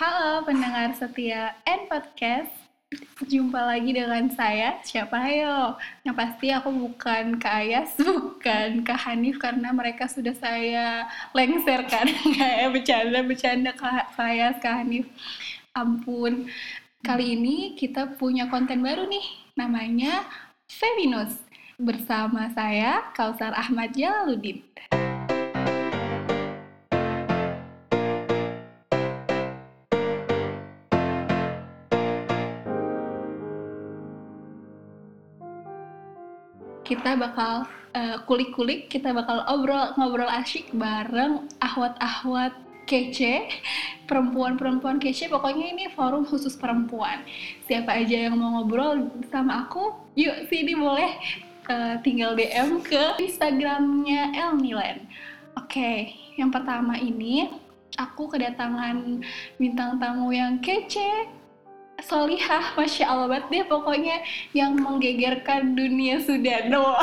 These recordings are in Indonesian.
Halo pendengar setia N Podcast. Jumpa lagi dengan saya Siapa? Ayo. Yang pasti aku bukan Kak Ayas Bukan Kak Hanif Karena mereka sudah saya lengserkan Kayak bercanda-bercanda Kak Ayas, Kak Hanif. Ampun. Kali ini kita punya konten baru nih Namanya Feminus Bersama saya Kausar Ahmad Jalaluddin kita bakal uh, kulik-kulik, kita bakal obrol ngobrol asyik bareng ahwat-ahwat kece, perempuan-perempuan kece. Pokoknya ini forum khusus perempuan. Siapa aja yang mau ngobrol sama aku, yuk sini boleh uh, tinggal DM ke Instagramnya El Nilen. Oke, okay, yang pertama ini aku kedatangan bintang tamu yang kece, solihah masya allah banget deh pokoknya yang menggegerkan dunia sudah no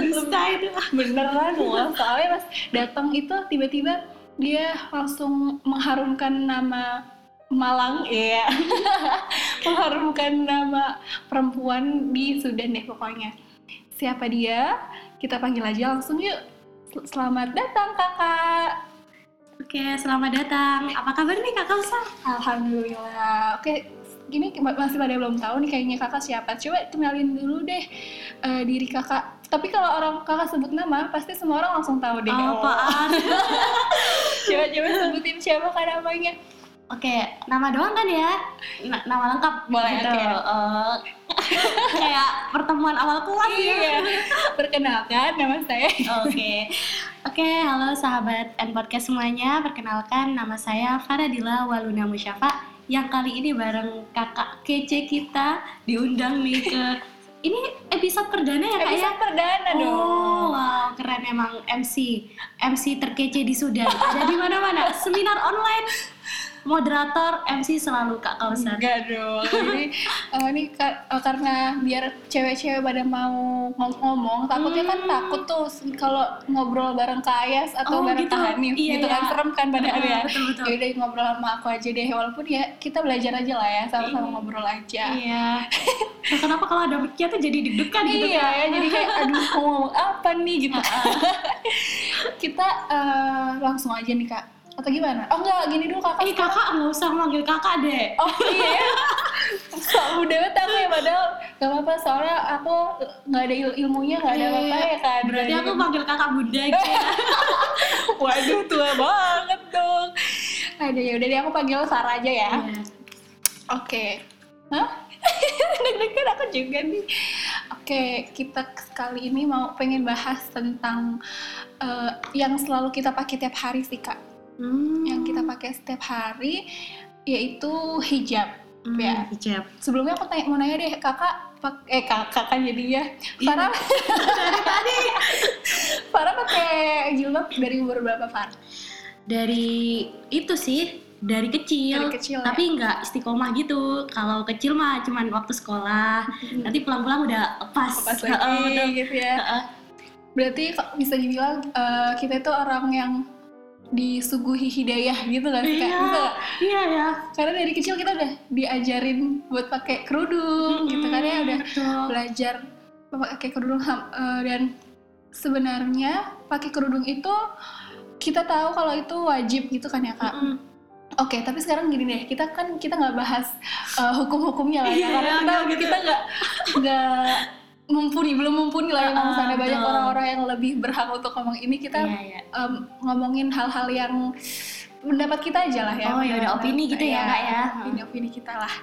dusta itu beneran loh soalnya pas datang itu tiba-tiba dia langsung mengharumkan nama Malang ya mengharumkan nama perempuan di Sudan deh pokoknya. Siapa dia? Kita panggil aja langsung yuk. Selamat datang kakak Oke, selamat datang. Apa kabar nih Kakak Usa? Alhamdulillah. Oke, gini masih pada belum tahu nih kayaknya kakak siapa. Coba kenalin dulu deh uh, diri kakak. Tapi kalau orang kakak sebut nama, pasti semua orang langsung tahu deh. Oh, apaan? Coba-coba sebutin siapa kan namanya. Oke, nama doang kan ya? N nama lengkap boleh gitu. Okay. Uh, eh, kayak pertemuan awal kelas ya. iya. ya. Perkenalkan nama saya. Oke. Okay. Oke, okay, halo sahabat and podcast semuanya. Perkenalkan nama saya Faradila Waluna Musyafa yang kali ini bareng kakak kece kita diundang nih ke ini episode perdana ya kak ya? Episode perdana oh, dong. wow, keren emang MC. MC terkece di Sudan. Ada di mana-mana. Seminar online moderator MC selalu Kak Kausar. Enggak dong. Jadi uh, ini ka uh, karena biar cewek-cewek pada mau ngomong, takutnya kan hmm. kan takut tuh kalau ngobrol bareng Kak Ayas atau oh, bareng gitu. Kak Hanif iya, gitu kan, iya. kan serem kan pada uh, ya. Betul, betul. Yaudah ngobrol sama aku aja deh walaupun ya kita belajar aja lah ya sama-sama iya. ngobrol aja. Iya. Nah, kenapa kalau ada mic tuh jadi deg-degan gitu Iya ya, jadi kayak aduh mau ngomong apa nih gitu. kita uh, langsung aja nih Kak atau gimana? Oh enggak, gini dulu kakak. Ih kakak nggak usah manggil kakak deh. Oh iya. Sok udah banget aku ya padahal gak apa-apa soalnya aku nggak ada il ilmunya nggak ada apa-apa ya kan. Berarti aku manggil kakak bunda gitu. Ya. Waduh tua banget dong. Ada ya udah deh aku panggil Sarah aja ya. Yeah. Oke. Okay. Hah? Deg-degan aku juga nih. Oke, kita kali ini mau pengen bahas tentang uh, yang selalu kita pakai tiap hari sih kak hmm. yang kita pakai setiap hari yaitu hijab hmm, ya hijab sebelumnya aku tanya mau nanya deh kakak pak eh kakak kan jadinya Farah dari tadi Farah pakai jilbab dari umur berapa Far? Dari itu sih dari kecil, dari kecil tapi ya? nggak istiqomah gitu. Kalau kecil mah cuman waktu sekolah, hmm. nanti pulang-pulang udah lepas. Lepas lagi uh, gitu ya. Uh, Berarti bisa dibilang uh, kita itu orang yang disuguhi hidayah gitu kan iya, gitu iya ya karena dari kecil kita udah diajarin buat pakai kerudung hmm, gitu kan ya udah betul. belajar pakai kerudung uh, dan sebenarnya pakai kerudung itu kita tahu kalau itu wajib gitu kan ya kak mm -hmm. Oke, okay, tapi sekarang gini deh, kita kan kita nggak bahas uh, hukum-hukumnya lah ya, karena kita gitu. kita nggak nggak mumpuni belum mumpuni lah yang uh, sana banyak orang-orang yang lebih berhak untuk ngomong. Ini kita yeah, yeah. Um, ngomongin hal-hal yang pendapat kita aja lah ya oh ya udah opini gitu ya, ya kak ya. Opini opini kita lah.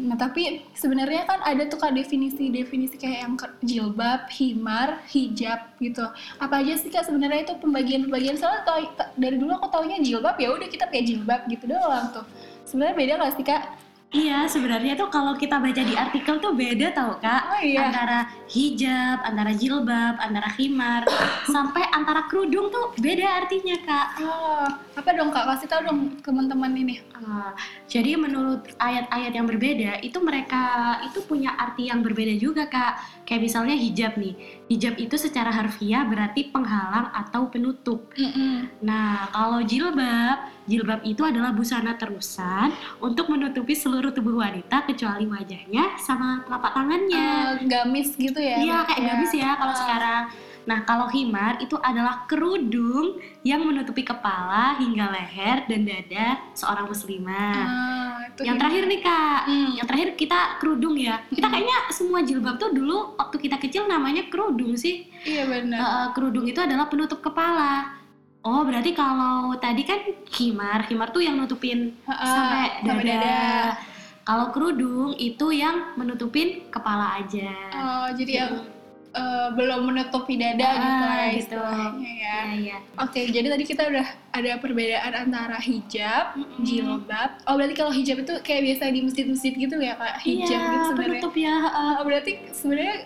Nah tapi sebenarnya kan ada tuh kak definisi definisi kayak yang jilbab himar hijab gitu. Apa aja sih kak sebenarnya itu pembagian pembagian soalnya tau, dari dulu aku taunya jilbab ya udah kita pakai jilbab gitu doang tuh. Sebenarnya beda gak sih kak? Iya, sebenarnya tuh kalau kita baca di artikel tuh beda tau kak oh, iya. Antara hijab, antara jilbab, antara khimar Sampai antara kerudung tuh beda artinya kak oh, Apa dong kak? Kasih tau dong teman-teman ini uh, Jadi menurut ayat-ayat yang berbeda Itu mereka itu punya arti yang berbeda juga kak Kayak misalnya hijab nih hijab itu secara harfiah berarti penghalang atau penutup. Mm-mm. Nah, kalau jilbab, jilbab itu adalah busana terusan untuk menutupi seluruh tubuh wanita kecuali wajahnya sama telapak tangannya. Gamis gitu ya Iya, kayak ya. gamis ya kalau Ah. sekarang. Nah, kalau himar itu adalah kerudung yang menutupi kepala hingga leher dan dada seorang muslimah. Ah, itu yang terakhir nih kak, Hmm. yang terakhir kita kerudung ya. Kita Hmm. kayaknya semua jilbab tuh dulu waktu kita kecil namanya kerudung sih. iya benar Eh, kerudung itu adalah penutup kepala. Oh, berarti kalau tadi kan himar, himar tuh yang nutupin Ah, sampai sampai dada. Kalau kerudung itu yang menutupin kepala aja. Oh, jadi Gitu. yang eh, belum menutupi dada Ah, gitu lah gitu. istilahnya ya. Iya, iya. Oke, jadi tadi kita udah ada perbedaan antara hijab, Mm-mm. jilbab. Oh, berarti kalau hijab itu kayak biasa di masjid-masjid gitu ya, Kak? Hijab iya, gitu sebenarnya. penutup ya. heeh. Oh, berarti sebenarnya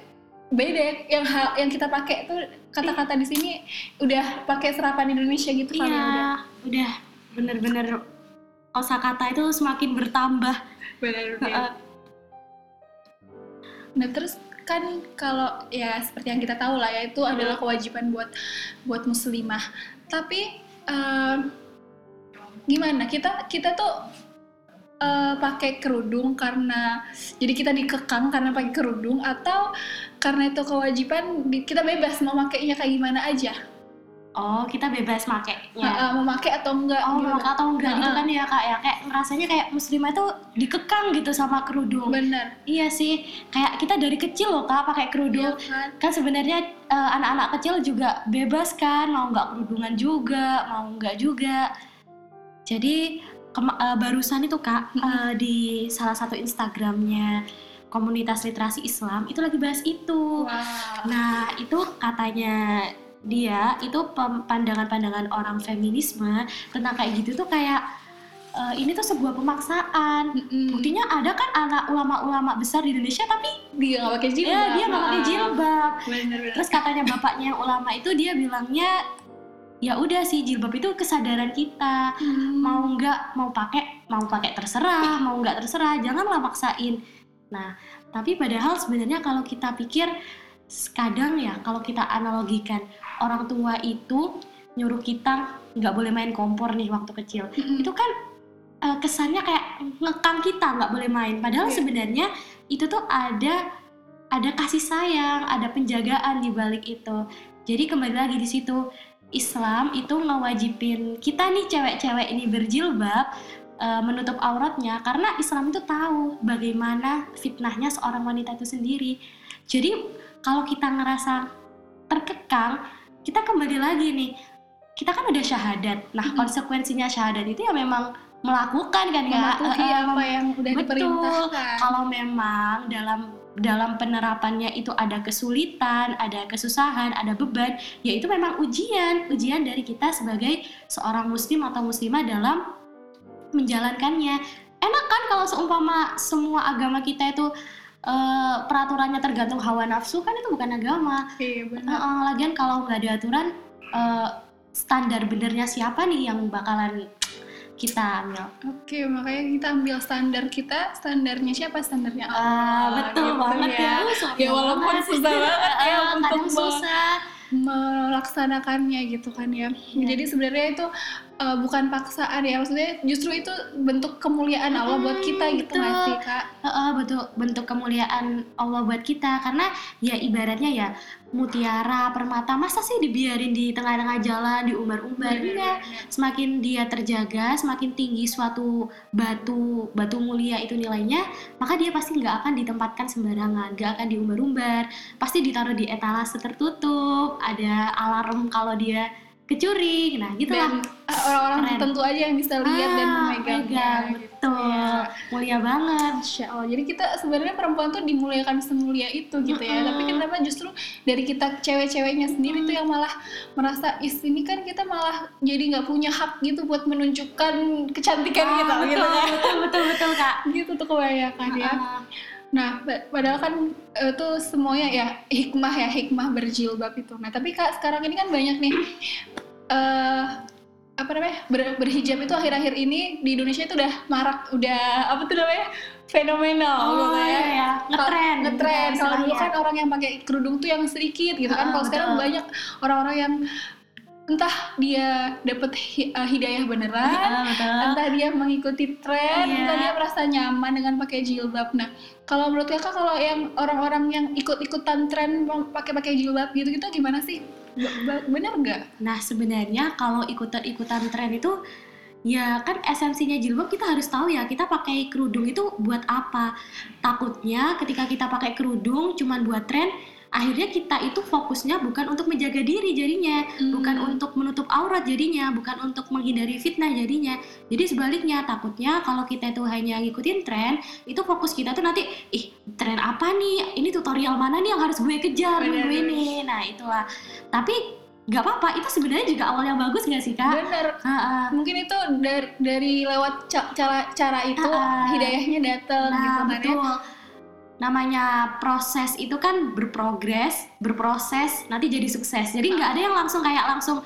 beda ya. yang hal yang kita pakai tuh kata-kata di sini udah pakai serapan Indonesia gitu kali ya udah. Iya, udah bener-bener kosakata itu semakin bertambah. Benar. Nah, terus kan kalau ya seperti yang kita tahu lah ya itu adalah kewajiban buat buat muslimah. Tapi em, gimana? Kita kita tuh eh, pakai kerudung karena jadi kita dikekang karena pakai kerudung atau karena itu kewajiban kita bebas mau makainya kayak gimana aja. Oh, kita bebas makainya. Eh, mau pakai atau enggak Oh, gitu. mau pakai atau enggak gitu Heeh. kan ya kak ya kayak ngerasanya kayak muslimah itu dikekang gitu sama kerudung. Bener. Iya sih, kayak kita dari kecil loh kak pakai Iya kerudung. kan? Kan sebenarnya eh, anak-anak kecil juga bebas kan, mau nggak kerudungan juga, mau nggak juga. Jadi kema- eh, barusan itu kak Mm-mm. eh, di salah satu Instagramnya komunitas literasi Islam itu lagi bahas itu. Wah. Nah itu katanya dia itu pandangan-pandangan orang feminisme tentang kayak gitu tuh kayak eh, ini tuh sebuah pemaksaan. Mm-mm. Buktinya ada kan anak ulama-ulama besar di Indonesia tapi dia nggak pakai jilbab. ya dia nggak pakai Ah. jilbab. Bener bener. Terus katanya bapaknya yang ulama itu dia bilangnya ya udah sih jilbab itu kesadaran kita Hmm. mau nggak mau pakai mau pakai terserah mau nggak terserah janganlah maksain. Nah tapi padahal sebenarnya kalau kita pikir kadang ya kalau kita analogikan orang tua itu nyuruh kita nggak boleh main kompor nih waktu kecil Mm-mm. itu kan eh, kesannya kayak ngekang kita nggak boleh main padahal Iya. sebenarnya itu tuh ada ada kasih sayang ada penjagaan di balik itu jadi kembali lagi di situ Islam itu ngewajibin kita nih cewek-cewek ini berjilbab eh, menutup auratnya karena Islam itu tahu bagaimana fitnahnya seorang wanita itu sendiri jadi kalau kita ngerasa terkekang kita kembali lagi nih kita kan udah syahadat nah konsekuensinya syahadat itu ya memang melakukan kan ya mematuhi eh, apa yang udah betul. diperintahkan. kalau memang dalam dalam penerapannya itu ada kesulitan, ada kesusahan, ada beban, ya itu memang ujian, ujian dari kita sebagai seorang muslim atau muslimah dalam menjalankannya. Enak kan kalau seumpama semua agama kita itu eh, peraturannya tergantung hawa nafsu kan itu bukan agama. Iya benar. eh, lagian kalau nggak ada aturan eh, standar benernya siapa nih yang bakalan kita ambil? Oke, makanya kita ambil standar kita, standarnya siapa? Standarnya Ah, Allah. betul gitu banget ya. ya. Uh, Ya walaupun banget. susah banget ya Ah, untuk kadang susah. melaksanakannya gitu kan ya. Iya. Jadi sebenarnya itu uh, bukan paksaan ya, maksudnya justru itu bentuk kemuliaan Allah buat kita Hmm, gitu betul. sih kak? Heeh, betul. Bentuk kemuliaan Allah buat kita. Karena ya ibaratnya ya mutiara permata masa sih dibiarin di tengah-tengah jalan diumbar-umbar enggak. semakin dia terjaga semakin tinggi suatu batu batu mulia itu nilainya maka dia pasti nggak akan ditempatkan sembarangan nggak akan diumbar-umbar. Pasti ditaruh di etalase tertutup ada alarm kalau dia kecuri nah gitu Dan lah uh, orang-orang tertentu aja yang bisa lihat dan Ah, memegangnya. megang, gitu betul ya. mulia banget Allah. Jadi kita sebenarnya perempuan tuh dimuliakan semulia itu gitu ya. Mm-mm. Tapi kenapa justru dari kita cewek-ceweknya sendiri tuh yang malah merasa is ini kan kita malah jadi nggak punya hak gitu buat menunjukkan kecantikan Ah, kita betul, gitu ya. betul betul betul kak Gitu tuh kebanyakan ya. Ah, Nah, pa- padahal kan eh, tuh semuanya ya hikmah ya hikmah berjilbab itu. Nah, tapi kak sekarang ini kan banyak nih eh apa namanya ber- berhijab itu akhir-akhir ini di Indonesia itu udah marak udah apa tuh namanya fenomenal Oh gitu ya iya ya, ngetren. ngetren gitu kalau dulu kan orang yang pakai kerudung tuh yang sedikit gitu kan Ah, kalau sekarang betul. banyak orang-orang yang entah dia dapet hi- uh, hidayah beneran betul. entah dia mengikuti tren, Iya. entah dia merasa nyaman dengan pakai jilbab. Nah, kalau menurut kakak kalau yang orang-orang yang ikut-ikutan tren pakai-pakai jilbab gitu-gitu gimana sih? Bener nggak? Nah sebenarnya kalau ikutan-ikutan tren itu ya kan esensinya jilbab kita harus tahu ya kita pakai kerudung itu buat apa. Takutnya ketika kita pakai kerudung cuman buat tren, akhirnya kita itu fokusnya bukan untuk menjaga diri jadinya, bukan untuk menutup aurat jadinya, bukan untuk menghindari fitnah jadinya. Jadi sebaliknya takutnya kalau kita itu hanya ngikutin tren, itu fokus kita tuh nanti ih tren apa nih? Ini tutorial mana nih yang harus gue kejar Bener. minggu ini. Nah, itulah. Tapi nggak apa-apa, itu sebenarnya juga awal yang bagus nggak sih kak? Bener. Ha-ha. Mungkin itu dari, dari lewat ca- cara cara itu Ah, ah. hidayahnya datang gitu Nah kan ya. Namanya proses itu kan berprogres, berproses, nanti jadi sukses. Jadi nggak ada yang langsung kayak langsung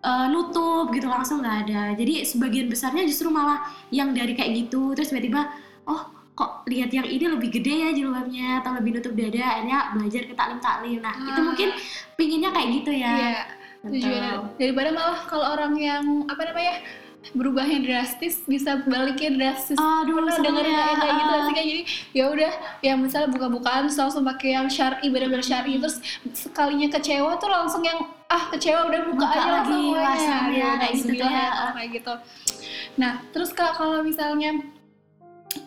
eh, nutup gitu langsung nggak ada. Jadi sebagian besarnya justru malah yang dari kayak gitu terus tiba-tiba oh kok lihat yang ini lebih gede ya jilbabnya atau lebih nutup dada akhirnya belajar ke taklim taklim nah itu Ah. mungkin pinginnya kayak gitu ya Iya. Tujuannya. Daripada malah kalau orang yang apa namanya berubahnya drastis bisa baliknya drastis Aduh, pernah serem dengerin ya. yang kayak gitu Ah. sih kayak jadi ya udah ya misalnya buka-bukaan terus langsung pakai yang syari bener-bener syari terus sekalinya kecewa tuh langsung yang ah kecewa udah buka, Buka aja lagi langsung langsung ya, kayak gitu ya. kayak gitu nah terus kak kalau misalnya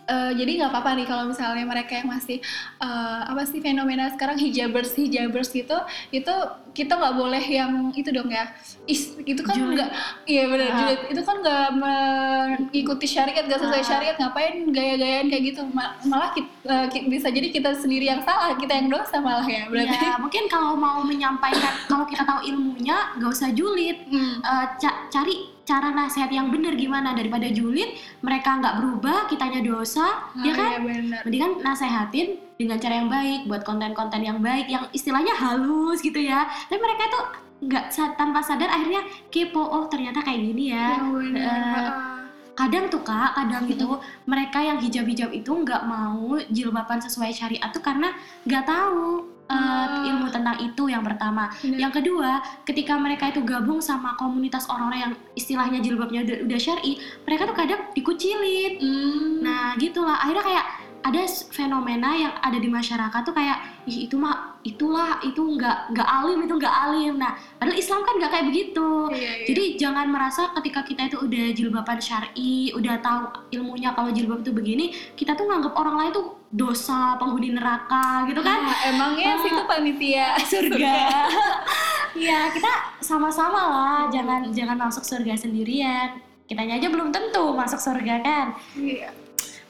eh, jadi nggak apa-apa nih kalau misalnya mereka yang masih eh, apa sih fenomena sekarang hijabers hijabers gitu itu kita nggak boleh yang itu dong ya is itu kan nggak iya benar Ah. julid itu kan nggak mengikuti syariat nggak sesuai Ah. syariat ngapain gaya-gayaan kayak gitu Ma- malah kita, bisa jadi kita sendiri yang salah kita yang dosa malah ya berarti Ya, mungkin kalau mau menyampaikan kalau kita tahu ilmunya nggak usah julid Hmm. Eh, ca- cari cara nasihat yang benar gimana? Daripada julid mereka nggak berubah kitanya dosa Ah, ya kan? iya mendingan nasehatin dengan cara yang baik buat konten-konten yang baik yang istilahnya halus gitu ya. Tapi mereka itu nggak tanpa sadar akhirnya kepo oh ternyata kayak gini ya. Ah. kadang tuh kak kadang gitu mereka yang hijab-hijab itu nggak mau jilbaban sesuai syariat tuh karena nggak tahu eh, Ah. ilmu tentang itu yang pertama Benar. yang kedua, ketika mereka itu gabung sama komunitas orang-orang yang istilahnya jilbabnya udah, udah syar'i, mereka tuh kadang dikucilin. Hmm. Nah, gitulah. Akhirnya kayak ada fenomena yang ada di masyarakat tuh kayak ih itu mah itulah itu nggak nggak alim itu nggak alim. Nah, padahal Islam kan nggak kayak begitu. Iya, iya. Jadi jangan merasa ketika kita itu udah jilbaban syar'i, udah tahu ilmunya kalau jilbab itu begini, kita tuh nganggap orang lain tuh dosa, penghuni neraka gitu kan. Ah, emangnya Ah. situ panitia surga. Iya, kita sama-sama lah, jangan jangan masuk surga sendirian. Kitanya aja belum tentu masuk surga kan. Iya.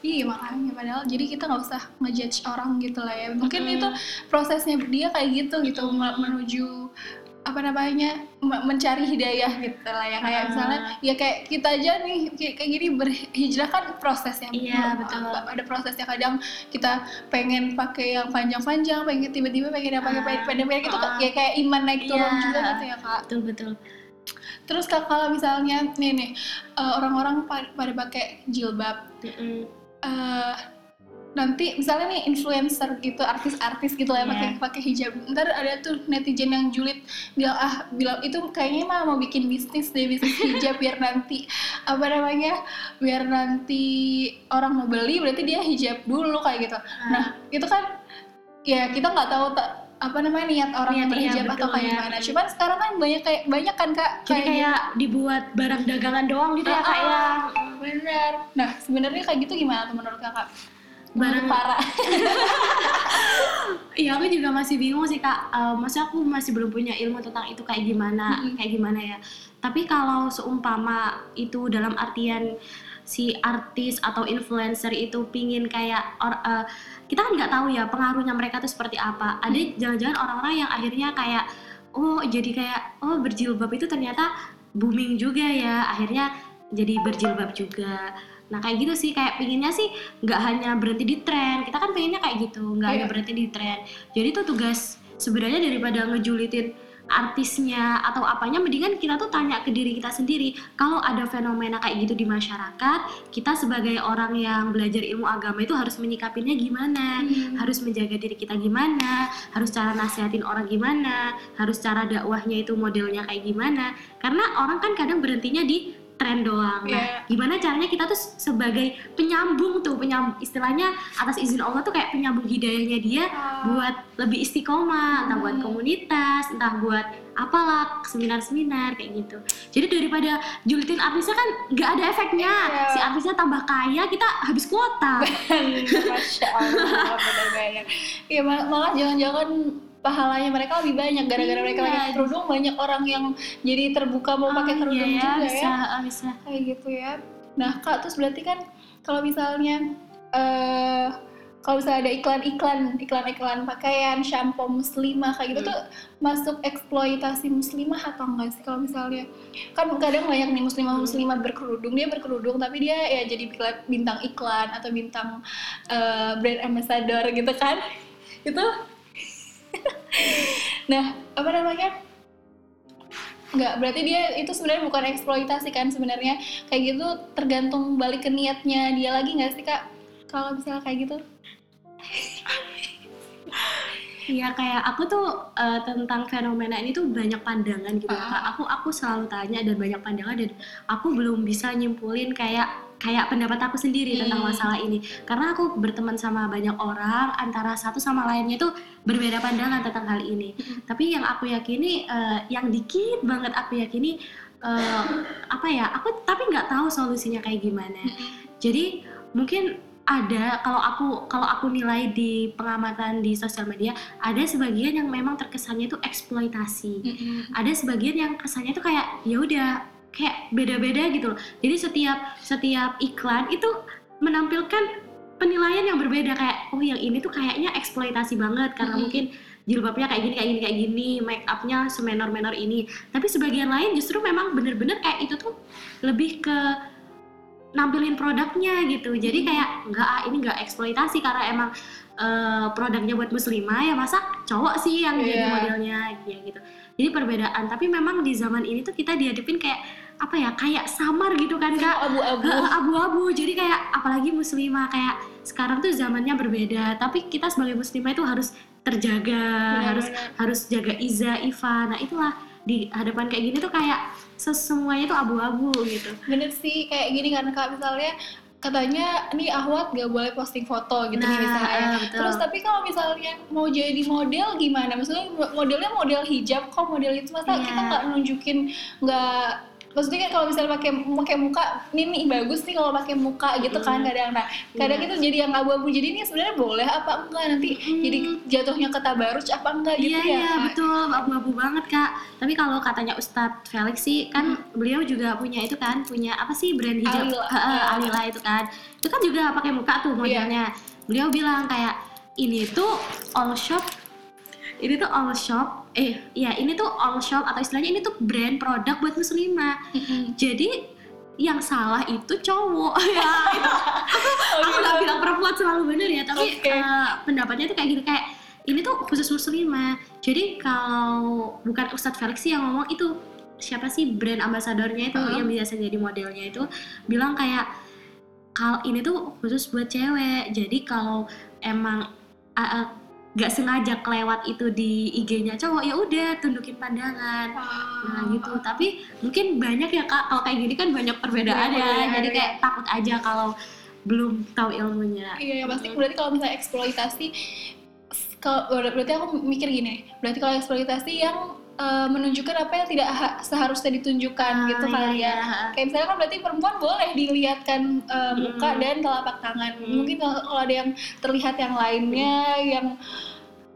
Iya makanya padahal jadi kita nggak usah ngejudge orang gitu lah ya. Mungkin Mm-mm. itu prosesnya dia kayak gitu gitu me- menuju apa namanya me- mencari hidayah gitu lah ya kayak Ah. misalnya ya kayak kita aja nih kayak kayak gini berhijrah kan prosesnya Iya, betul. ada prosesnya kadang kita pengen pakai yang panjang-panjang pengen tiba-tiba pengen yang pakai Ah. pendek-pendek itu Ah. ya kayak iman naik turun Iya. juga gitu ya kak Betul betul. terus kak kalau misalnya nih nih eh, orang-orang pa- pada pakai jilbab Mm-mm. Eh nanti misalnya nih influencer gitu artis-artis gitu lah ya Iya. pakai pakai hijab. Ntar ada tuh netizen yang julid bilang ah bilang itu kayaknya mah mau bikin bisnis deh bisnis hijab biar nanti apa namanya biar nanti orang mau beli berarti dia hijab dulu kayak gitu. Nah. Itu kan ya kita nggak tahu tak apa namanya niat orang Niat, iya, berhijab atau betul, kayak ya. gimana cuman sekarang kan banyak kayak banyak kan kak Jadi kayak dibuat barang dagangan doang gitu ya Ah, kak ya. benar nah sebenarnya kayak gitu gimana tuh menurut kakak Barang- parah Iya aku juga masih bingung sih kak. Eh, maksudnya aku masih belum punya ilmu tentang itu kayak gimana, Mm-mm. kayak gimana ya. Tapi kalau seumpama itu dalam artian si artis atau influencer itu pingin kayak or, eh, kita kan nggak tahu ya pengaruhnya mereka tuh seperti apa. Ada jangan-jangan orang-orang yang akhirnya kayak oh jadi kayak oh berjilbab itu ternyata booming juga ya. Akhirnya jadi berjilbab juga. Nah kayak gitu sih kayak pinginnya sih nggak hanya berhenti di tren kita kan pengennya kayak gitu nggak hanya Iya. berhenti di tren jadi tuh tugas sebenarnya daripada ngejulitin artisnya atau apanya mendingan kita tuh tanya ke diri kita sendiri. Kalau ada fenomena kayak gitu di masyarakat kita sebagai orang yang belajar ilmu agama itu harus menyikapinya gimana? Hmm. harus menjaga diri kita gimana? Harus cara nasihatin orang gimana? Harus cara dakwahnya itu modelnya kayak gimana? Karena orang kan kadang berhentinya di tren doang nah Iya. gimana caranya kita tuh sebagai penyambung tuh penyambung istilahnya atas izin Allah tuh kayak penyambung hidayahnya dia Ah. buat lebih istiqomah, entah buat Hmm. komunitas, entah buat apalah seminar-seminar kayak gitu. Jadi daripada julitin artisnya kan nggak ada efeknya, Iya. si artisnya tambah kaya, kita habis kuota. Masya Allah, benar-benar. Ya mal- malah jangan-jangan pahalanya mereka lebih banyak gara-gara mereka Iya. pakai kerudung banyak orang yang jadi terbuka mau pakai Oh, kerudung iya, juga bisa, ya bisa. kayak gitu ya. Nah kak terus berarti kan kalau misalnya eh kalau misalnya ada iklan-iklan, iklan-iklan pakaian, shampoo muslimah kayak gitu Hmm. tuh masuk eksploitasi muslimah atau enggak sih kalau misalnya kan kadang banyak nih muslimah muslimah berkerudung dia berkerudung tapi dia ya jadi bintang iklan atau bintang eh, brand ambassador gitu kan itu nah apa namanya Enggak, berarti dia itu sebenarnya bukan eksploitasi kan sebenarnya kayak gitu tergantung balik ke niatnya dia lagi nggak sih kak kalau misalnya kayak gitu Iya kayak aku tuh eh, tentang fenomena ini tuh banyak pandangan gitu Ah. Kak. Aku aku selalu tanya dan banyak pandangan dan aku belum bisa nyimpulin kayak kayak pendapat aku sendiri tentang Hmm. masalah ini. Karena aku berteman sama banyak orang antara satu sama lainnya tuh berbeda pandangan tentang hal ini. Hmm. Tapi yang aku yakini eh, yang dikit banget aku yakini eh, apa ya? Aku tapi nggak tahu solusinya kayak gimana. Jadi mungkin ada kalau aku kalau aku nilai di pengamatan di sosial media ada sebagian yang memang terkesannya itu eksploitasi. Ada sebagian yang kesannya itu kayak ya udah kayak beda-beda gitu loh. Jadi setiap setiap iklan itu menampilkan penilaian yang berbeda kayak oh yang ini tuh kayaknya eksploitasi banget karena Mm-mm. mungkin jilbabnya kayak gini kayak gini kayak gini, make upnya semenor-menor ini. Tapi sebagian lain justru memang bener-bener kayak itu tuh lebih ke nampilin produknya gitu. Jadi kayak enggak ah ini enggak eksploitasi karena emang eh, produknya buat muslimah ya masa cowok sih yang jadi Iya. modelnya ya gitu. Jadi perbedaan. Tapi memang di zaman ini tuh kita dihadapin kayak apa ya kayak samar gitu kan kak. Abu-abu. Abu-abu. Jadi kayak apalagi muslimah kayak sekarang tuh zamannya berbeda. Tapi kita sebagai muslimah itu harus terjaga harus Benar-benar. harus jaga iza ifa nah itulah di hadapan kayak gini tuh kayak semuanya tuh abu-abu gitu. Bener sih kayak gini kan kak. Misalnya katanya nih Ahwat gak boleh posting foto gitu nih Nah, misalnya. eh, betul. terus tapi kalau misalnya mau jadi model gimana? Maksudnya modelnya model hijab kok? Model itu masa Iya. kita nggak nunjukin nggak maksudnya kan kalau misalnya pakai pakai muka ini nih bagus nih kalau pakai muka gitu kan Mm. kadang. Nah kadang Iya. itu jadi yang abu-abu. Jadi ini sebenarnya boleh apa enggak? Nanti Mm. jadi jatuhnya ke tabaruj apa enggak gitu iya ya? iya betul. Abu-abu banget kak. Tapi kalau katanya Ustadz Felix sih kan beliau juga punya itu kan punya apa sih brand hijab? Alila. Heeh, Ah. Alila itu kan. Itu kan juga pakai muka tuh modelnya. Beliau bilang kayak ini tuh all shop ini tuh all shop eh ya ini tuh all shop atau istilahnya ini tuh brand produk buat muslimah jadi yang salah itu cowok ya itu Oh, aku gitu. nggak bilang perempuan selalu bener ya tapi Oke. eh, pendapatnya tuh kayak gini kayak ini tuh khusus muslimah jadi kalau bukan Ustadz Felix sih yang ngomong itu siapa sih brand ambasadornya itu Uh-huh. yang biasa jadi modelnya itu bilang kayak kalau ini tuh khusus buat cewek jadi kalau emang uh, uh, nggak sengaja kelewat itu di IG-nya cowok ya udah tundukin pandangan nah Ah. gitu tapi mungkin banyak ya kak kalau kayak gini kan banyak perbedaan Banyak ya perbedaan, jadi ya. kayak takut aja kalau belum tahu ilmunya Iya, ya pasti Mm. berarti kalau misalnya eksploitasi kalau berarti aku mikir gini, berarti kalau eksploitasi yang eh, menunjukkan apa yang tidak ha- seharusnya ditunjukkan Ah, gitu iya, kali iya. ya. Kayak misalnya kan berarti perempuan boleh dilihatkan eh, muka Mm. dan telapak tangan. Mm. Mungkin kalau ada yang terlihat yang lainnya yang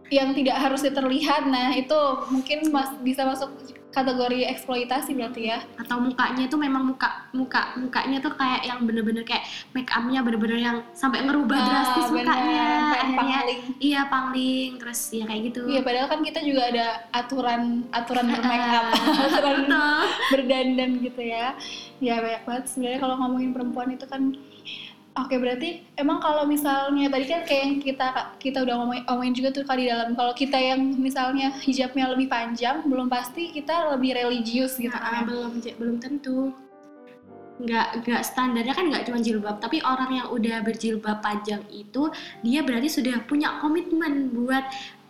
yang tidak harusnya terlihat, nah itu mungkin mas bisa masuk kategori eksploitasi berarti ya. atau mukanya tuh memang muka muka mukanya tuh kayak yang bener-bener kayak make upnya bener-bener yang sampai ngerubah drastis Ah, benar. mukanya Kayak akhirnya pangling. iya pangling terus ya kayak gitu Iya, padahal kan kita juga ada aturan aturan bermake up, aturan betul berdandan gitu ya. Ya banyak banget sebenarnya kalau ngomongin perempuan itu kan Oke berarti emang kalau misalnya tadi kan kayak yang kita kita udah ngomongin, ngomongin juga tuh kali di dalam kalau kita yang misalnya hijabnya lebih panjang belum pasti kita lebih religius gitu Nah, kan. belum belum tentu nggak nggak standarnya kan nggak cuma jilbab tapi orang yang udah berjilbab panjang itu dia berarti sudah punya komitmen buat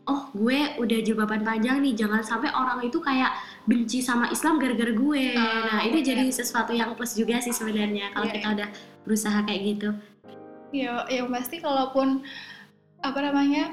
oh gue udah jilbaban panjang nih jangan sampai orang itu kayak benci sama Islam gara-gara gue Ah, nah itu oke. jadi sesuatu yang plus juga sih sebenarnya kalau Iya, kita udah berusaha kayak gitu Ya, yang pasti kalaupun apa namanya,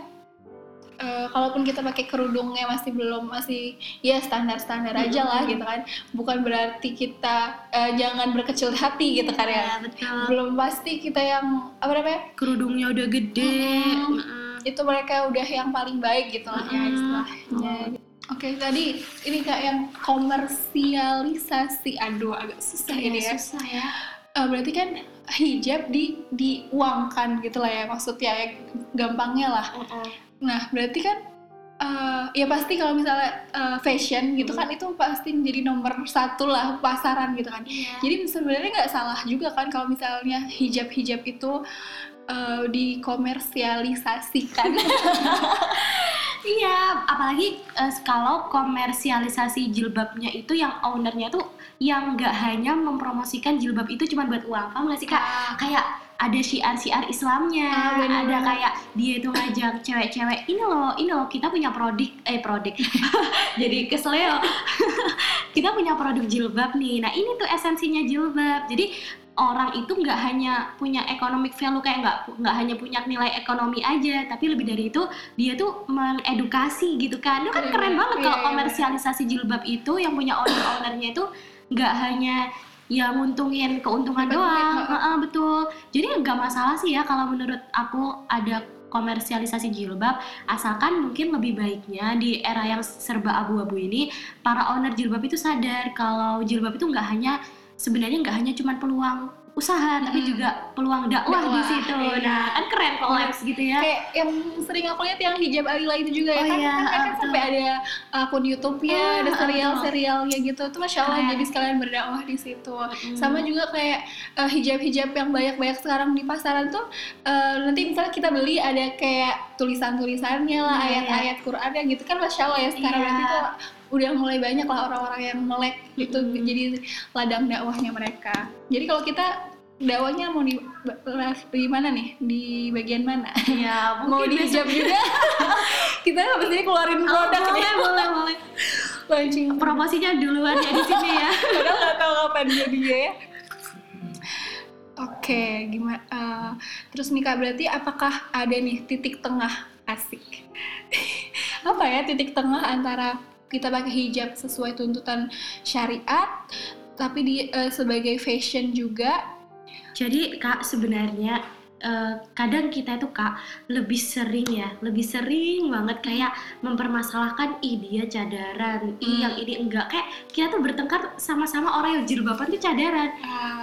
eh, kalaupun kita pakai kerudungnya masih belum masih ya standar standar aja lah gitu kan, bukan berarti kita eh, jangan berkecil hati gitu kan ya. ya betul Belum pasti kita yang apa namanya kerudungnya udah gede Mm-mm. Mm-mm. Itu mereka udah yang paling baik gitu lah ya istilahnya. Oke tadi ini kak yang komersialisasi, aduh agak susah ini Iya, ya. susah ya Eh, berarti kan hijab di diuangkan gitu lah ya maksudnya ya gampangnya lah. Mm-mm. Nah berarti kan eh, ya pasti kalau misalnya eh, fashion gitu kan itu pasti menjadi nomor satu lah pasaran gitu kan. Iya. Jadi sebenarnya nggak salah juga kan kalau misalnya hijab-hijab itu eh, dikomersialisasikan. Iya, apalagi eh, kalau komersialisasi jilbabnya itu yang ownernya tuh yang nggak hanya mempromosikan jilbab itu cuma buat uang, paham nggak sih kak? Kayak ada syiar-syiar Islamnya, Ah, bener ada kayak dia itu ngajak cewek-cewek ini loh, ini loh kita punya produk, eh produk, jadi kesel ya. kita punya produk jilbab nih, nah ini tuh esensinya jilbab, jadi orang itu nggak hanya punya economic value kayak nggak nggak hanya punya nilai ekonomi aja, tapi lebih dari itu dia tuh mengedukasi gitu kan itu kan Iya, keren iya. banget Iya, kalau iya, komersialisasi jilbab itu yang punya owner-ownernya itu nggak hanya ya nguntungin keuntungan doang heeh. Heeh, betul jadi nggak masalah sih ya kalau menurut aku ada komersialisasi jilbab asalkan mungkin lebih baiknya di era yang serba abu-abu ini para owner jilbab itu sadar kalau jilbab itu nggak hanya sebenarnya nggak hanya cuma peluang usaha tapi Mm-mm. juga peluang dakwah, di Dakwah, situ iya. nah kan keren kolaps gitu ya Kayak yang sering aku lihat yang hijab Alila itu juga ya Oh kan, iya, kan betul. sampai ada akun YouTube-nya, Ah, ada ah, serial-serialnya gitu. Itu masya Allah Keren. jadi sekalian berdakwah di situ. Mm. Sama juga kayak eh, hijab-hijab yang banyak-banyak sekarang di pasaran tuh eh, nanti misalnya kita beli ada kayak tulisan-tulisannya lah, Iya, ayat-ayat Qur'annya gitu kan masya Allah ya sekarang Iya. berarti tuh udah mulai banyak lah orang-orang yang melek itu Mm-mm. jadi ladang dakwahnya mereka. Jadi kalau kita dakwahnya mau di, di mana nih? Di bagian mana? ya mau di hijab juga? kita habis ini keluarin produk boleh nih. boleh boleh Launching promosinya duluan ya di sini ya Padahal nggak tahu kapan jadinya ya. Oke, gimana? eh, terus nih kak, berarti apakah ada nih titik tengah asik? Apa ya titik tengah antara kita pakai hijab sesuai tuntutan syariat, tapi di eh, sebagai fashion juga? Jadi kak sebenarnya eh, kadang kita itu kak lebih sering ya, lebih sering banget kayak mempermasalahkan ih dia cadaran, ih Hmm. yang ini enggak kayak kita tuh bertengkar sama-sama orang yang jilbaban tuh cadaran.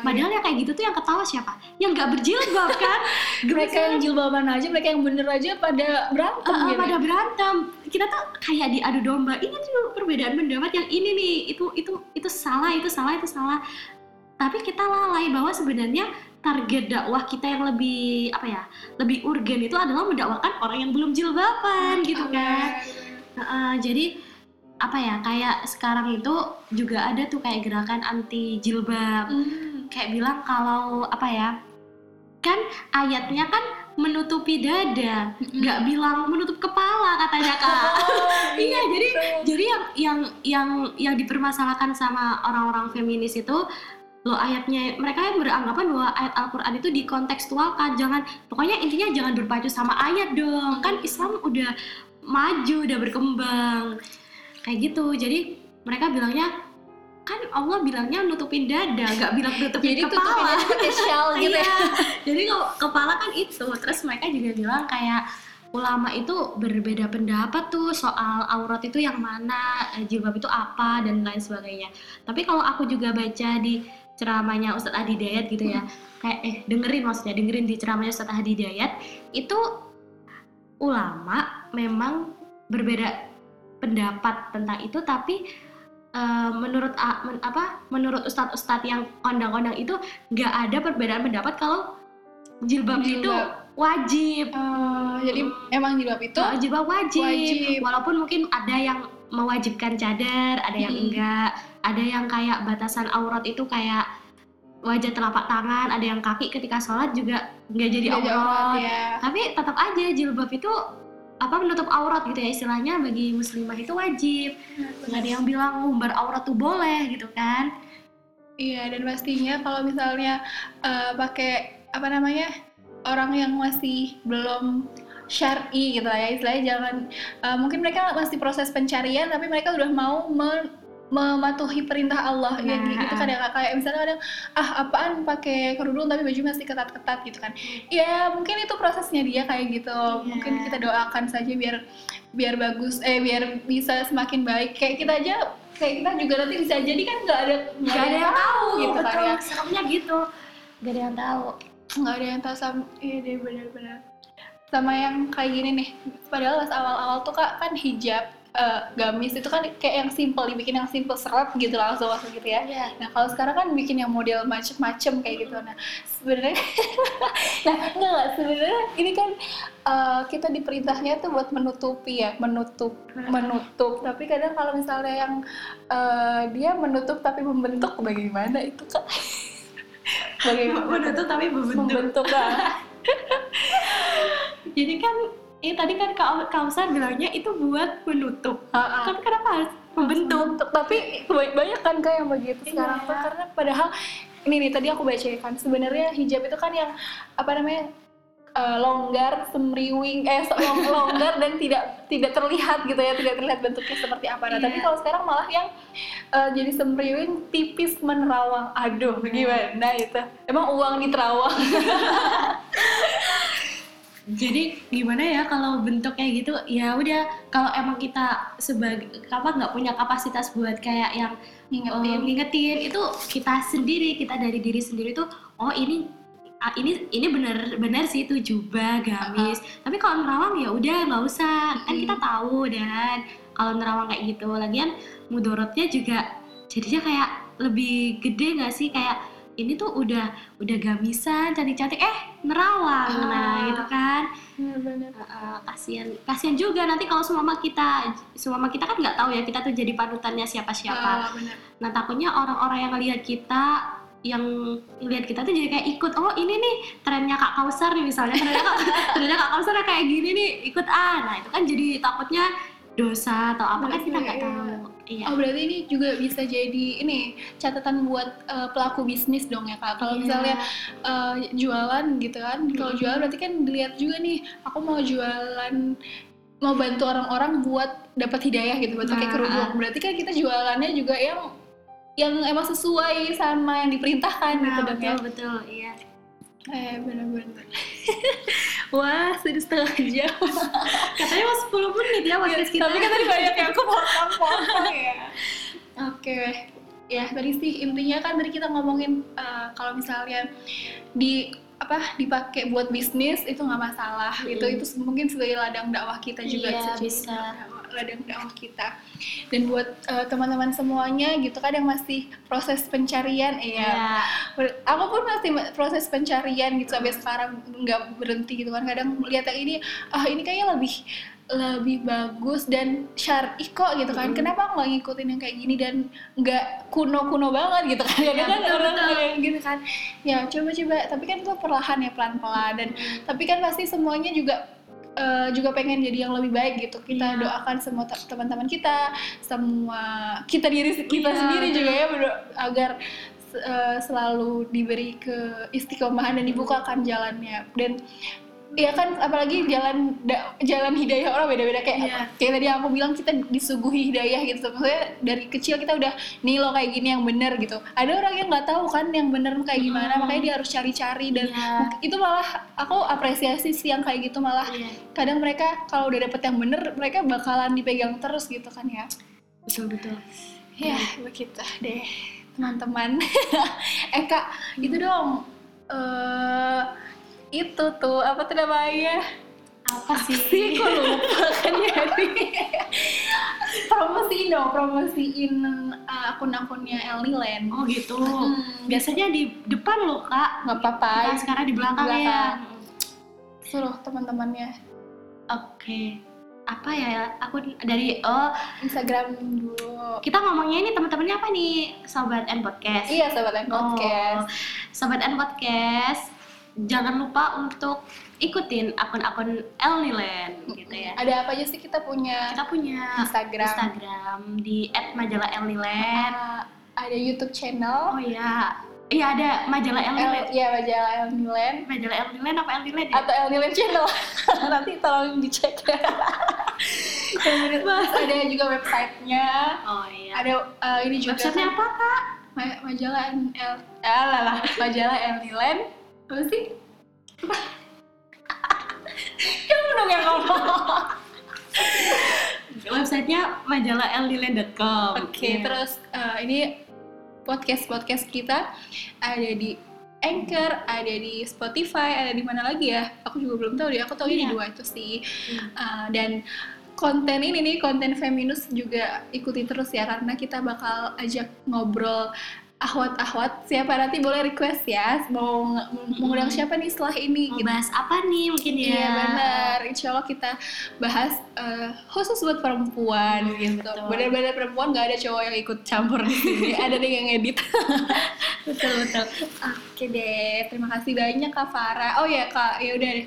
Padahal yang kayak gitu tuh yang ketawa siapa? Yang nggak berjilbab kan? mereka yang jilbaban aja, mereka yang bener aja pada berantem eh, gitu. pada berantem kita tuh kayak diadu domba ini tuh perbedaan pendapat yang ini nih itu itu itu salah itu salah itu salah tapi kita lalai bahwa sebenarnya target dakwah kita yang lebih apa ya lebih urgen itu adalah mendakwakan orang yang belum jilbaban gitu kan. Heeh, jadi apa ya kayak sekarang itu juga ada tuh kayak gerakan anti jilbab. Hmm. kayak bilang kalau apa ya kan ayatnya kan menutupi dada nggak bilang menutup kepala katanya kak. Oh, Iya, jadi gitu. jadi yang yang yang yang dipermasalahkan sama orang-orang feminis itu lo ayatnya mereka yang beranggapan bahwa ayat Al-Qur'an itu dikontekstualkan jangan pokoknya intinya jangan berpacu sama ayat dong kan Islam udah maju udah berkembang kayak gitu jadi mereka bilangnya kan Allah bilangnya nutupin dada nggak bilang nutupin Jadi kepala tutupin shawl gitu ya. Iya. Jadi kalau kepala kan itu, terus mereka juga bilang kayak ulama itu berbeda pendapat tuh soal aurat itu yang mana, eh, jilbab itu apa dan lain sebagainya. Tapi kalau aku juga baca di ceramahnya Ustadz Adi Dayat gitu ya, kayak eh dengerin maksudnya dengerin di ceramahnya Ustadz Adi Dayat itu ulama memang berbeda pendapat tentang itu tapi eh, menurut a- men- apa menurut ustadz-ustadz yang kondang-kondang itu nggak ada perbedaan pendapat kalau jilbab, itu Jilbab. wajib. Eh, jadi emang jilbab itu jilbab wajib. Wajib. Walaupun mungkin ada yang mewajibkan cadar, ada yang Hmm. enggak, ada yang kayak batasan aurat itu kayak wajah telapak tangan, ada yang kaki ketika sholat juga nggak jadi jadi aurat. aurat ya. Tapi tetap aja jilbab itu apa menutup aurat gitu ya istilahnya bagi muslimah itu wajib. Nggak ada yang bilang ngumbar aurat tuh boleh gitu kan? Iya dan pastinya kalau misalnya eh, pakai apa namanya orang yang masih belum syar'i gitu ya istilahnya jangan eh, mungkin mereka masih proses pencarian tapi mereka udah mau me- mematuhi perintah Allah ya Nah, gitu ah. kadang kayak misalnya kadang ah apaan pakai kerudung tapi baju masih ketat-ketat gitu kan ya mungkin itu prosesnya dia kayak gitu Iya. mungkin kita doakan saja biar biar bagus eh biar bisa semakin baik kayak kita aja kayak kita juga nanti bisa jadi kan nggak ada Nggak ada yang tahu gitu kan betul. ya Seremnya gitu. Nggak ada yang tahu. nggak ada yang tahu sama iya deh benar-benar sama yang kayak gini nih. Padahal pas awal-awal tuh kak kan hijab eh, gamis itu kan kayak yang simple dibikin yang simple seret gitu langsung langsung gitu ya. Iya. nah kalau sekarang kan bikin yang model macem-macem kayak gitu. Nah sebenarnya nah enggak sebenarnya ini kan eh, kita diperintahnya tuh buat menutupi ya menutup menutup. Tapi kadang kalau misalnya yang eh, dia menutup tapi membentuk bagaimana itu kak? Bagaimana? Menutup tapi membentuk. membentuk ah. Jadi kan ini tadi kan Kak Kausar bilangnya itu buat menutup. Ah, ah. Tapi kenapa harus membentuk? Membentuk. Tapi ba- banyak kan kayak yang begitu Iya. sekarang tuh karena padahal ini nih tadi aku baca kan sebenarnya hijab itu kan yang apa namanya eh, longgar, semriwing, eh longgar dan tidak tidak terlihat gitu ya, tidak terlihat bentuknya seperti apa. Nah, tapi Iya. kalau sekarang malah yang eh, jadi semriwing tipis menerawang. Aduh, gimana itu? Emang uang di terawang? Jadi gimana ya kalau bentuk kayak gitu? Ya udah kalau emang kita sebagai apa nggak punya kapasitas buat kayak yang Ngingetin. eh, ngingetin itu kita sendiri kita dari diri sendiri tuh oh ini ini ini bener bener sih itu jubah gamis. Tapi kalau nerawang ya udah nggak usah. Kan kita tahu dan kalau nerawang kayak gitu. Lagian mudorotnya juga jadinya kayak lebih gede nggak sih? Kayak ini tuh udah udah gamisan cantik-cantik. Eh nerawang. Nah Ah. gitu kan. Bener-bener. Uh, kasihan kasihan juga. Nanti kalau semama kita semama kita kan nggak tahu ya kita tuh jadi panutannya siapa-siapa. Bener. nah takutnya orang-orang yang lihat kita yang lihat kita tuh jadi kayak ikut oh ini nih trennya kak Kausar nih misalnya trennya kak trennya kak Kausar kayak gini nih ikut ah nah itu kan jadi takutnya dosa atau apa kan kita nggak Iya. tahu iya Oh berarti ini juga bisa jadi ini catatan buat eh, pelaku bisnis dong ya kak. Kalau Iya. misalnya eh, jualan gitu kan, kalau Mm-mm. jualan berarti kan dilihat juga nih, aku mau jualan mau bantu orang-orang buat dapat hidayah gitu, buat pakai Nah. kerudung. Berarti kan kita jualannya juga yang yang emang sesuai sama yang diperintahkan gitu nah, dong ya. betul betul iya Eh benar-benar. Wah, sudah setengah jam. katanya mau 10 menit ya podcast kita Tapi kan tadi banyak yang aku potong-potong ya. Oke, ya tadi sih intinya kan tadi kita ngomongin eh, kalau misalnya di apa dipakai buat bisnis itu nggak masalah itu Mm. itu mungkin sebagai ladang dakwah kita juga Iya, jadi bisa. Ladang dakwah kita. Dan buat eh, teman-teman semuanya gitu kan yang masih proses pencarian ya Iya. Ber- aku pun masih ma- proses pencarian gitu sampai sekarang nggak berhenti gitu kan. Kadang lihat yang ini ah ini kayaknya lebih lebih bagus dan syar'i kok gitu kan. Mm. kenapa nggak ngikutin yang kayak gini dan nggak kuno-kuno banget gitu kan? Iya, kadang kan orang yang gitu kan. Ya coba-coba tapi kan itu perlahan ya pelan-pelan. Dan tapi kan pasti semuanya juga eh, juga pengen jadi yang lebih baik gitu. Kita Iya. doakan semua te- teman-teman kita semua kita diri kita Iya, sendiri juga ya agar eh, selalu diberi ke istiqomahan dan dibukakan jalannya. Dan ya kan apalagi jalan da- jalan hidayah orang beda-beda. Kayak Iya. kayak tadi aku bilang kita disuguhi hidayah gitu. Maksudnya dari kecil kita udah nih lo kayak gini yang bener gitu. Ada orang yang nggak tahu kan yang bener kayak gimana. Hmm. makanya dia harus cari-cari dan Iya. itu malah aku apresiasi sih yang kayak gitu malah. Iya, kadang mereka kalau udah dapet yang bener mereka bakalan dipegang terus gitu kan ya. Betul betul. Ya begitu deh teman-teman. Eh kak itu dong eh itu tuh apa tuh namanya apa sih sih kok lupa kan jadi promosiin dong promosiin uh, akun-akunnya Elniland Oh gitu. Hmm. Biasanya di depan loh kak. nggak apa-apa Kita sekarang di belakang, Di ya. belakang. suruh teman-temannya Oke. Apa ya? Aku dari oh Instagram dulu kita ngomongnya ini teman-temannya apa nih sobat N podcast? iya sobat Oh, podcast sobat N podcast, jangan lupa untuk ikutin akun-akun Elniland gitu ya. ada apa aja sih kita punya Kita punya Instagram, Instagram di @majalah_elniland. Uh, ada YouTube channel Oh iya, iya ada majalah El, Elniland. iya majalah Elniland Majalah Elniland apa Elniland ya? atau Elniland channel nanti tolong dicek Terus ada juga websitenya Oh iya. ada uh, ini juga Websitenya apa kak? Ma- majalah L ah, lah, lah. majalah Elniland apa sih kamu dong yang ngomong Websitenya majalah elniland.com. oke Iya. terus uh, ini podcast podcast kita ada di Anchor, ada di Spotify, ada di mana lagi ya? Aku juga belum tahu deh. Aku tahu ini Iya. dua itu sih. Hmm. Uh, dan konten ini nih, konten feminus juga ikuti terus ya karena kita bakal ajak ngobrol ahwat-ahwat. Siapa nanti boleh request ya mau ng- mengundang siapa nih setelah ini? Mau gitu. bahas apa nih mungkin ya? Iya benar. Insya Allah kita bahas eh, khusus buat perempuan gitu. betul. Benar-benar perempuan nggak ada cowok yang ikut campur di sini. ada deh yang edit. betul betul. Oke deh, terima kasih banyak Kak Farah. Oh ya Kak, ya udah deh.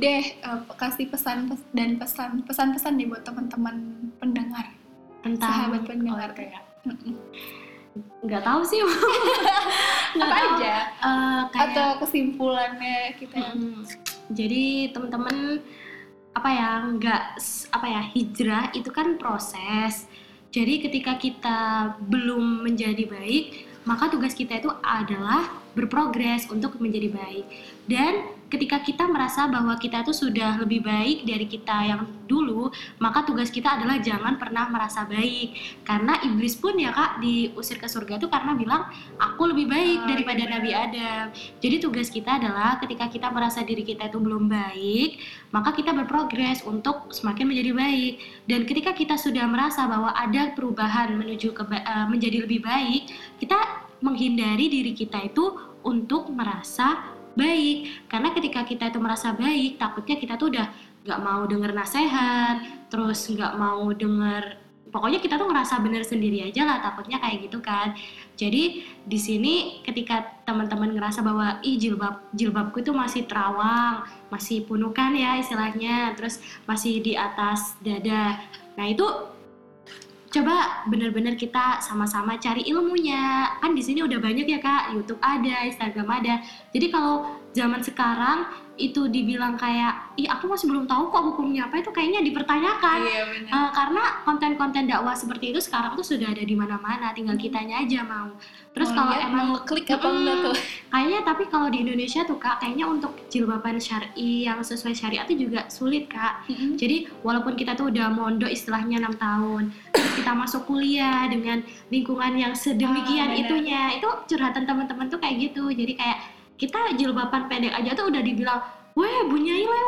Deh eh, kasih pesan pes- dan pesan pesan-pesan nih buat teman-teman pendengar. Tentang Sahabat pendengar. Oh, iya. Mm-mm. Nggak tahu sih. Nggak Apa tahu. aja? Eh, kayak Atau kesimpulannya kita Mm, jadi teman-teman apa ya nggak apa ya hijrah itu kan proses jadi ketika kita belum menjadi baik maka tugas kita itu adalah berprogres untuk menjadi baik dan ketika kita merasa bahwa kita itu sudah lebih baik dari kita yang dulu maka tugas kita adalah jangan pernah merasa baik karena iblis pun ya kak diusir ke surga itu karena bilang aku lebih baik Oh, daripada iya Nabi. Adam jadi tugas kita adalah ketika kita merasa diri kita itu belum baik, maka kita berprogres untuk semakin menjadi baik. Dan ketika kita sudah merasa bahwa ada perubahan menuju ke eh, menjadi lebih baik, kita menghindari diri kita itu untuk merasa baik. Karena ketika kita itu merasa baik, takutnya kita tuh udah nggak mau denger nasihat, terus nggak mau denger pokoknya kita tuh ngerasa bener sendiri aja lah takutnya kayak gitu kan jadi di sini ketika teman-teman ngerasa bahwa ih jilbab jilbabku itu masih terawang masih punukan ya istilahnya terus masih di atas dada nah itu coba bener-bener kita sama-sama cari ilmunya. Kan di sini udah banyak ya kak. YouTube ada Instagram ada. Jadi kalau zaman sekarang itu dibilang kayak ih aku masih belum tahu kok hukumnya apa itu kayaknya dipertanyakan. Iya. Uh, karena konten-konten dakwah seperti itu sekarang tuh sudah ada di mana-mana, tinggal kitanya aja mau. Terus kalau lihat, emang mau klik apa Mm-mm. enggak tuh? kayaknya tapi kalau di Indonesia tuh kak, kayaknya untuk jilbaban syari yang sesuai syariat itu juga sulit kak. Mm-mm. Jadi walaupun kita tuh udah mondok istilahnya enam tahun, terus kita masuk kuliah dengan lingkungan yang sedemikian Ah, benar. itunya, itu curhatan teman-teman tuh kayak gitu. Jadi kayak kita jilbaban pendek aja tuh udah dibilang, weh bunyai lewat.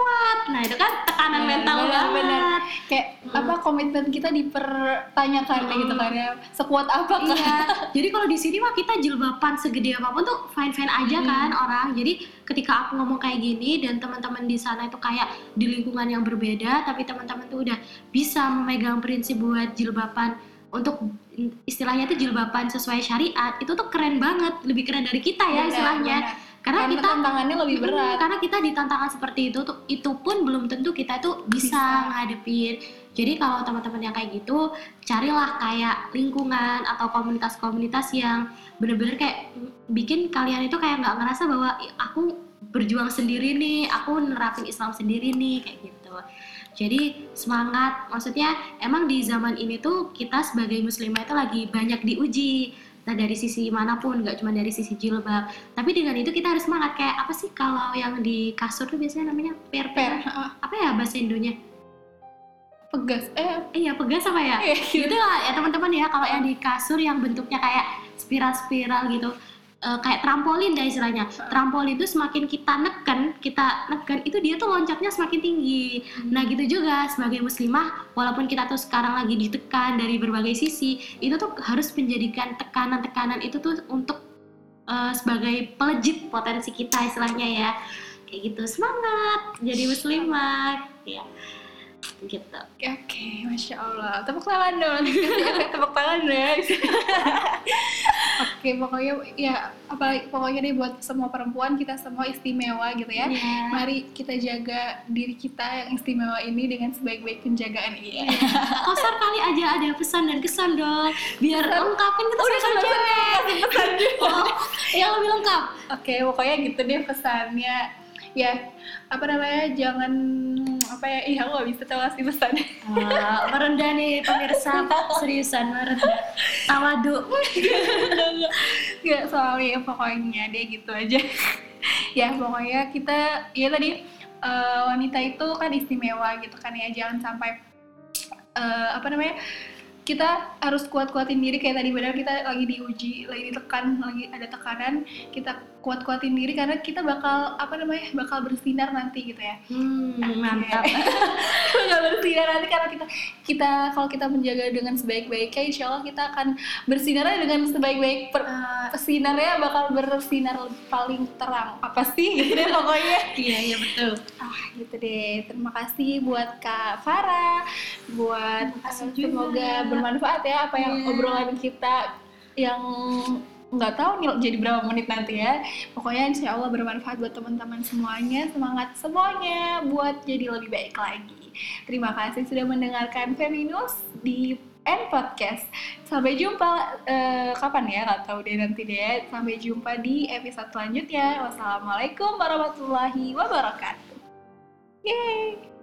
Nah itu kan tekanan Benar, mental benar, banget. benar. Kayak Mm. apa komitmen kita dipertanyakan kayak gitu kan ya. Sekuat apa kan? Iya, jadi kalau di sini mah kita jilbaban segede apa pun tuh fine fine aja Hmm. kan orang. Jadi ketika aku ngomong kayak gini dan teman-teman di sana itu kayak di lingkungan yang berbeda, tapi teman-teman tuh udah bisa memegang prinsip buat jilbaban untuk istilahnya itu jilbaban sesuai syariat itu tuh keren banget, lebih keren dari kita ya Benar, istilahnya. benar. Karena Karena kita tantangannya lebih berat. karena kita di tantangan seperti itu tuh itu pun belum tentu kita tuh bisa, Bisa. ngadepin. Jadi kalau teman-teman yang kayak gitu, carilah kayak lingkungan atau komunitas-komunitas yang bener-bener kayak bikin kalian itu kayak nggak ngerasa bahwa "Ih, aku berjuang sendiri nih, aku nerapin Islam sendiri nih kayak gitu. Jadi semangat, maksudnya emang di zaman ini tuh kita sebagai muslimah itu lagi banyak diuji. Nah dari sisi mana pun, nggak cuma dari sisi jilbab. Tapi dengan itu kita harus semangat kayak apa sih kalau yang di kasur tuh biasanya namanya per Per. Apa ya bahasa Indonya? pegas. Eh, Eh ya pegas apa ya? Iya, gitu. gitu lah ya teman-teman ya kalau yang di kasur yang bentuknya kayak spiral-spiral gitu uh, kayak trampolin dah istilahnya. Trampolin itu semakin kita neken, kita neken itu dia tuh loncatnya semakin tinggi. Hmm. Nah gitu juga sebagai muslimah, walaupun kita tuh sekarang lagi ditekan dari berbagai sisi, itu tuh harus menjadikan tekanan-tekanan itu tuh untuk uh, sebagai pelejit potensi kita istilahnya ya. Kayak gitu semangat jadi muslimah ya gitu. Oke, okay, masya Allah. Tepuk tangan dong. Tepuk tangan deh. Oke, okay, pokoknya ya apa pokoknya deh buat semua perempuan kita semua istimewa gitu ya. Yeah. Mari kita jaga diri kita yang istimewa ini dengan sebaik-baik penjagaan ini. Yeah. Kosar kali aja ada pesan dan kesan dong. Biar lengkap kan kita Udah sama cewek. Oh, yang lebih lengkap. Oke, okay, pokoknya gitu deh pesannya. Ya, apa namanya? Jangan apa ya iya aku gak bisa tahu kasih pesan uh, merendah nih pemirsa. Seriusan merendah. Tawadu. Nggak soalnya pokoknya dia gitu aja. Ya pokoknya kita ya tadi uh, wanita itu kan istimewa gitu kan ya. Jangan sampai uh, apa namanya kita harus kuat-kuatin diri. Kayak tadi benar kita lagi diuji, lagi ditekan, lagi ada tekanan, kita kuat-kuatin diri karena kita bakal apa namanya bakal bersinar nanti gitu ya. Hmm, mantap. bakal bersinar nanti karena kita kita kalau kita menjaga dengan sebaik-baiknya, insya Allah kita akan bersinar dengan sebaik-baik per, uh, sinarnya bakal bersinar paling terang apa sih gitu deh pokoknya. iya iya betul. Ah gitu deh. Terima kasih buat Kak Farah, buat semoga bermanfaat ya apa yang yeah. obrolan kita yang nggak tahu nih jadi berapa menit nanti ya. Pokoknya insya Allah bermanfaat buat teman-teman semuanya. Semangat semuanya buat jadi lebih baik lagi. Terima kasih sudah mendengarkan Feminus di N Podcast. Sampai jumpa uh, kapan ya? Nggak tahu deh nanti deh. Sampai jumpa di episode selanjutnya. Wassalamualaikum warahmatullahi wabarakatuh. Yeay